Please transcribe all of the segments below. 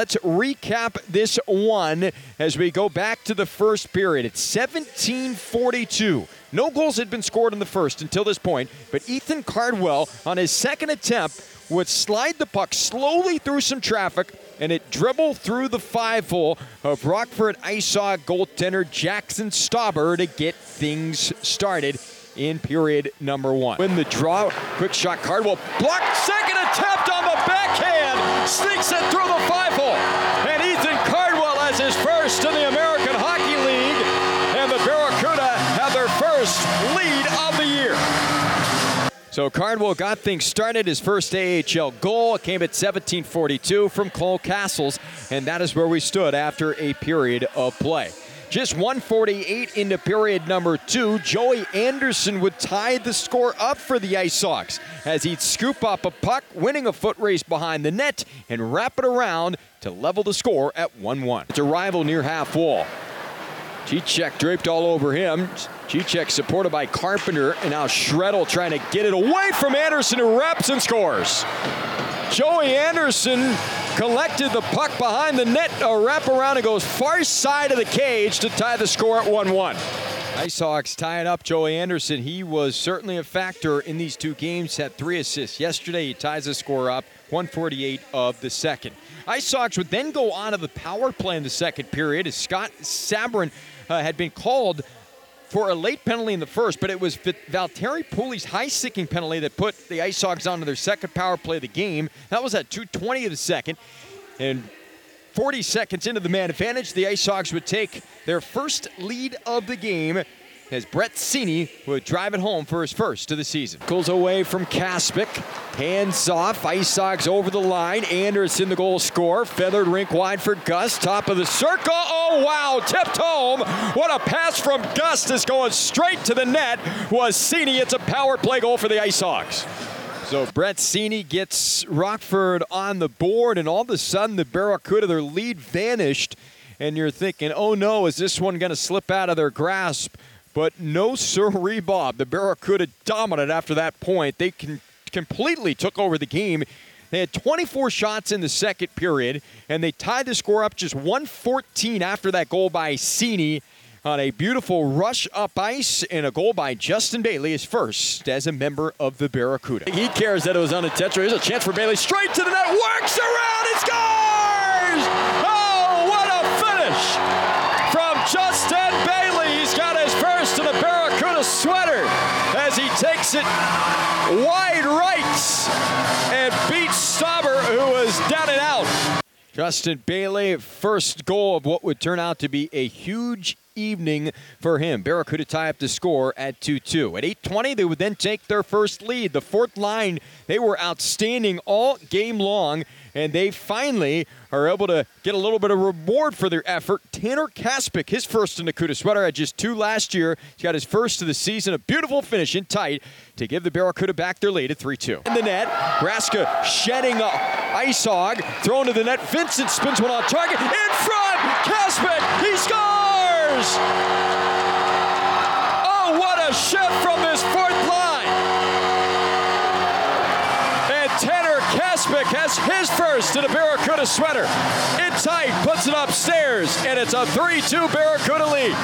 Let's recap this one as we go back to the first period. It's 1742. No goals had been scored in the first until this point, but Ethan Cardwell, on his second attempt, would slide the puck slowly through some traffic and it dribbled through the five hole of Rockford IceHog goaltender Jaxson Stauber to get things started in period number one. When the draw, quick shot, Cardwell blocked, second attempt on the backhand, sneaks it through the five hole. And Ethan Cardwell has his first in the American Hockey League, and the Barracuda have their first lead of the year. So Cardwell got things started. His first AHL goal came at 17:42 from Cole Cassels, and that is where we stood after a period of play. Just 148 into period number two, Joey Anderson would tie the score up for the Ice Hogs as he'd scoop up a puck, winning a foot race behind the net, and wrap it around to level the score at 1 1. It's a rival near half wall. G-Check draped all over him. G-Check supported by Carpenter, and now Shreddle trying to get it away from Anderson, who wraps and scores. Joey Anderson collected the puck behind the net, a wraparound, and goes far side of the cage to tie the score at 1-1. Ice Hogs tying up Joey Anderson. He was certainly a factor in these two games, had three assists. Yesterday, he ties the score up, 148 of the second. Ice Hogs would then go on to the power play in the second period as Scott Sabourin uh, had been called for a late penalty in the first, but it was Valtteri Pulli's high sticking penalty that put the Ice Hogs onto their second power play of the game. That was at 2:20 of the second, and 40 seconds into the man advantage, the Ice Hogs would take their first lead of the game as Brett Seney would drive it home for his first of the season. Goes away from Kaspick. Hands off. Ice Hogs over the line. Anderson, the goal scorer. Feathered rink wide for Gus. Top of the circle. Oh, wow. Tipped home. What a pass from Gus is going straight to the net. Was Seney. It's a power play goal for the Ice Hogs. So Brett Seney gets Rockford on the board, and all of a sudden the Barracuda, their lead vanished. And you're thinking, oh no, is this one going to slip out of their grasp? But no sirree, Bob. The Barracuda dominant after that point. They completely took over the game. They had 24 shots in the second period, and they tied the score up just 114 after that goal by Seney on a beautiful rush up ice and a goal by Justin Bailey, his first as a member of the Barracuda. He cares that it was unintentional. Here's a chance for Bailey. Straight to the net, works around, takes it wide right and beats Stauber, who was down and out. Justin Bailey, first goal of what would turn out to be a huge evening for him. Barracuda tie up the score at 2-2. At 8:20, they would then take their first lead. The fourth line, they were outstanding all game long, and they finally are able to get a little bit of reward for their effort. Tanner Kaspick, his first in the Cuda sweater, had just two last year. He's got his first of the season. A beautiful finish in tight to give the Barracuda back their lead at 3-2. In the net, Raska shedding a ice hog, thrown to the net. Vincent spins one on target. In front, Kaspick, he scores! Oh, what a shift from this fourth line! And Tanner Kaspick has his first in a Barracuda sweater. In tight, puts it upstairs, and it's a 3-2 Barracuda lead.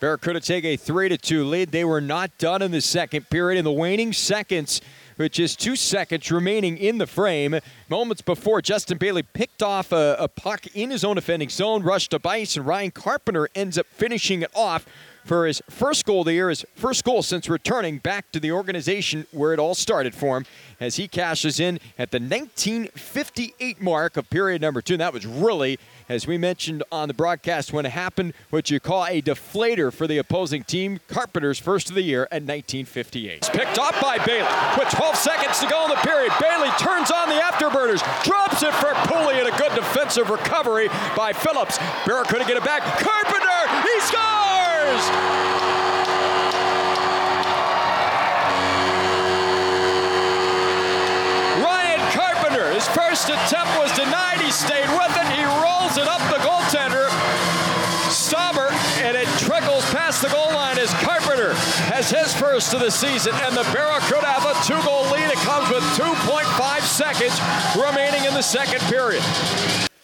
Barracuda take a 3-2 lead. They were not done in the second period. In the waning seconds, with just two seconds remaining in the frame. Moments before, Justin Bailey picked off a, a puck in his own offending zone, rushed to ice, and Ryan Carpenter ends up finishing it off for his first goal of the year, his first goal since returning back to the organization where it all started for him, as he cashes in at the 1958 mark of period number two. And that was really as we mentioned on the broadcast when it happened, what you call a deflator for the opposing team. Carpenter's first of the year at 1958. It's picked up by Bailey with 12 seconds to go in the period. Bailey turns on the afterburners, drops it for Pulli, and a good defensive recovery by Phillips. Barracuda get it back. Carpenter, first of the season, and the Barracuda have a two-goal lead. It comes with 2.5 seconds remaining in the second period.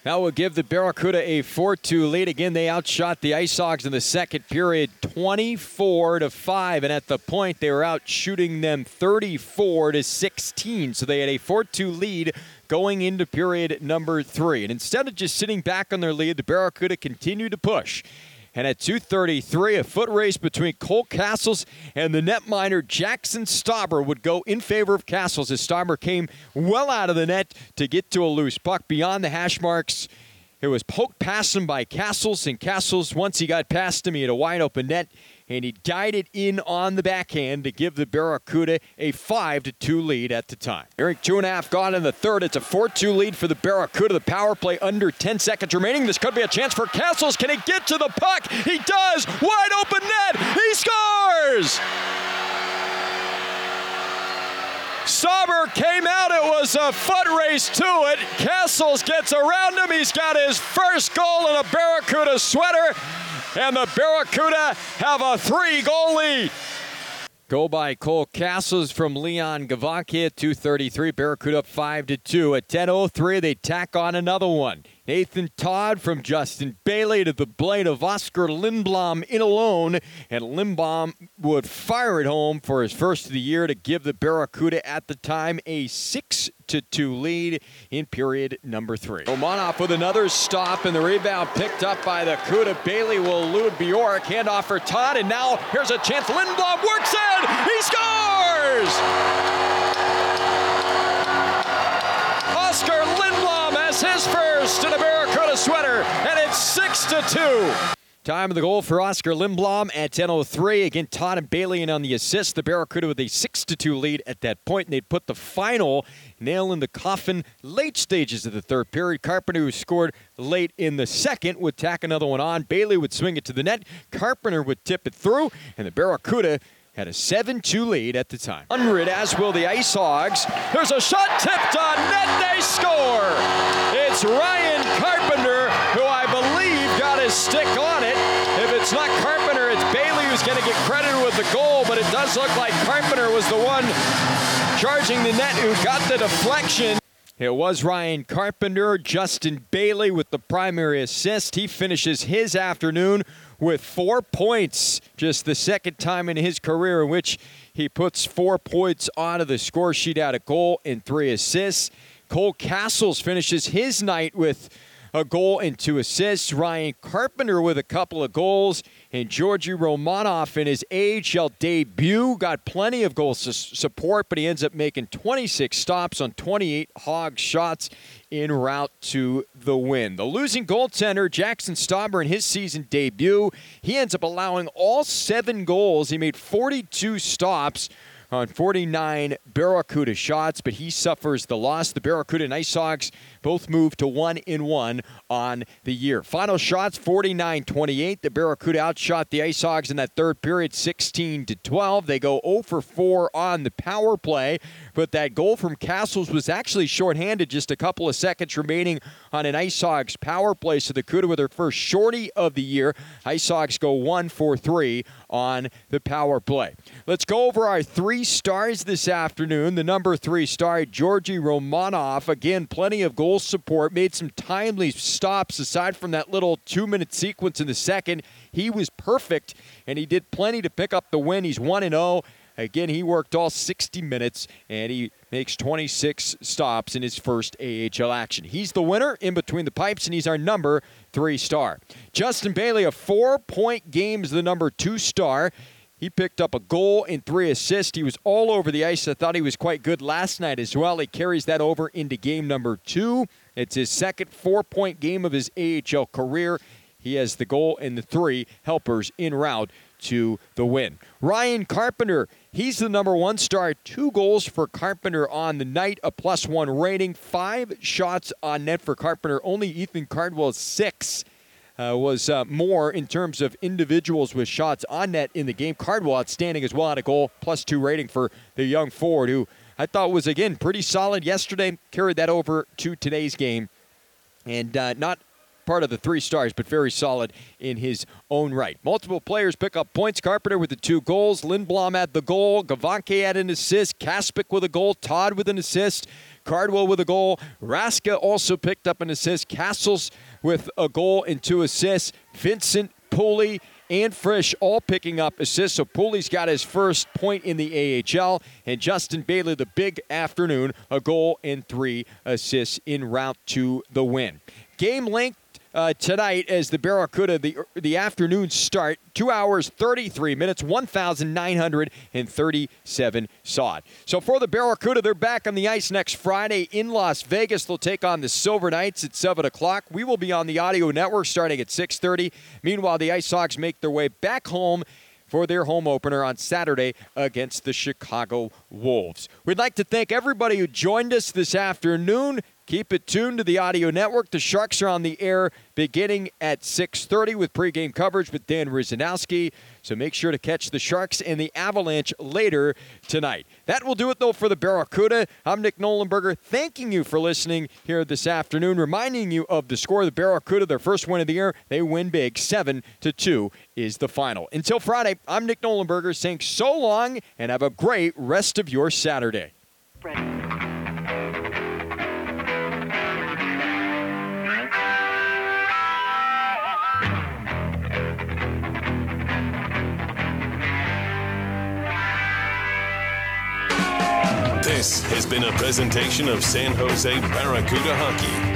That will give the Barracuda a 4-2 lead. Again, they outshot the Ice Hogs in the second period 24 to 5 and at the point they were out shooting them 34 to 16. So they had a 4-2 lead going into period number 3. And instead of just sitting back on their lead, the Barracuda continued to push. And at 2:33, a foot race between Cole Cassels and the netminder Jaxson Stauber would go in favor of Cassels as Stauber came well out of the net to get to a loose puck beyond the hash marks. It was poked past him by Cassels, and Cassels, once he got past him, he had a wide open net and he guided it in on the backhand to give the Barracuda a 5 to 2 lead at the time. Eric, two and a half gone in the third. It's a 4 2 lead for the Barracuda. The power play under 10 seconds remaining. This could be a chance for Cassels. Can he get to the puck? He does. Wide open net. He scores! Stauber came out. It was a foot race to it. Cassels gets around him. He's got his first goal in a Barracuda sweater and the Barracuda have a three goal lead. Go by Cole Cassels from Leon Gawanke, 233. Barracuda up 5 to 2. At 10.03, they tack on another one. Nathan Todd from Justin Bailey to the blade of Oscar Lindblom in alone, and Lindblom would fire it home for his first of the year to give the Barracuda at the time a 6 to 2 lead in period number 3. Romanov with another stop and the rebound picked up by the Cuda. Bailey will elude Bjork, handoff for Todd, and now here's a chance. Lindblom works in, he scores! His first in a Barracuda sweater, and it's 6 to 2. Time of the goal for Oscar Lindblom at 10.03. Again, Todd and Bailey in on the assist. The Barracuda with a 6 to 2 lead at that point, and they'd put the final nail in the coffin late stages of the third period. Carpenter, who scored late in the second, would tack another one on. Bailey would swing it to the net. Carpenter would tip it through, and the Barracuda had a 7-2 lead at the time. 100, as will the Ice Hogs. There's a shot tipped on net, they score! It's Ryan Carpenter, who I believe got his stick on it. If it's not Carpenter, it's Bailey who's going to get credited with the goal, but it does look like Carpenter was the one charging the net who got the deflection. It was Ryan Carpenter, Justin Bailey with the primary assist. He finishes his afternoon with four points, just the second time in his career in which he puts four points onto the score sheet out of goal and three assists. Cole Cassels finishes his night with a goal and two assists. Ryan Carpenter with a couple of goals. And Georgi Romanov in his AHL debut got plenty of goal support, but he ends up making 26 stops on 28 hog shots en route to the win. The losing goaltender, Jaxson Stauber, in his season debut, he ends up allowing all seven goals. He made 42 stops on 49 Barracuda shots, but he suffers the loss. The Barracuda and Ice both move to one in one on the year. Final shots 49 28. The Barracuda outshot the Ice Hogs in that third period 16 to 12. They go 0 for 4 on the power play, but that goal from Cassels was actually shorthanded, just a couple of seconds remaining on an Ice Hogs power play. So the Cuda with their first shorty of the year. Ice Hogs go 1 for 3 on the power play. Let's go over our three stars this afternoon. The number three star, Georgi Romanov. Again, plenty of goal support, made some timely stops aside from that little two minute sequence in the second. He was perfect, and he did plenty to pick up the win. He's 1 0 Again, he worked all 60 minutes and he makes 26 stops in his first AHL action. He's the winner in between the pipes, and he's our number three star. Justin Bailey, a four point game, is the number two star. He picked up a goal and three assists. He was all over the ice. I thought he was quite good last night as well. He carries that over into game number two. It's his second four point game of his AHL career. He has the goal and the three helpers in route to the win. Ryan Carpenter, he's the number one star. Two goals for Carpenter on the night, a plus one rating, five shots on net for Carpenter. Only Ethan Cardwell's six. Uh, was uh, more in terms of individuals with shots on net in the game. Cardwell outstanding as well on a goal, plus two rating for the young forward, who I thought was again pretty solid yesterday. Carried that over to today's game, and uh, not part of the three stars, but very solid in his own right. Multiple players pick up points. Carpenter with the two goals. Lindblom at the goal. Gawanke had an assist. Kaspick with a goal. Todd with an assist. Cardwell with a goal. Raska also picked up an assist. Cassels with a goal and two assists. Vincent Pulli and Frisch all picking up assists. So Pulli's got his first point in the AHL. And Justin Bailey, the big afternoon, a goal and three assists in route to the win. Game length uh, tonight as the Barracuda, the, the afternoon start, two hours, 33 minutes, 1,937 sod. So for the Barracuda, they're back on the ice next Friday in Las Vegas. They'll take on the Silver Knights at 7 o'clock. We will be on the audio network starting at 6.30. Meanwhile, the Ice Hogs make their way back home for their home opener on Saturday against the Chicago Wolves. We'd like to thank everybody who joined us this afternoon. Keep it tuned to the audio network. The Sharks are on the air beginning at 6:30 with pregame coverage with Dan Rusanowsky. So make sure to catch the Sharks and the Avalanche later tonight. That will do it though for the Barracuda. I'm Nick Nollenberger, thanking you for listening here this afternoon, reminding you of the score of the Barracuda, their first win of the year. They win big, seven to two is the final. Until Friday, I'm Nick Nollenberger saying so long and have a great rest of your Saturday. This has been a presentation of San Jose Barracuda Hockey.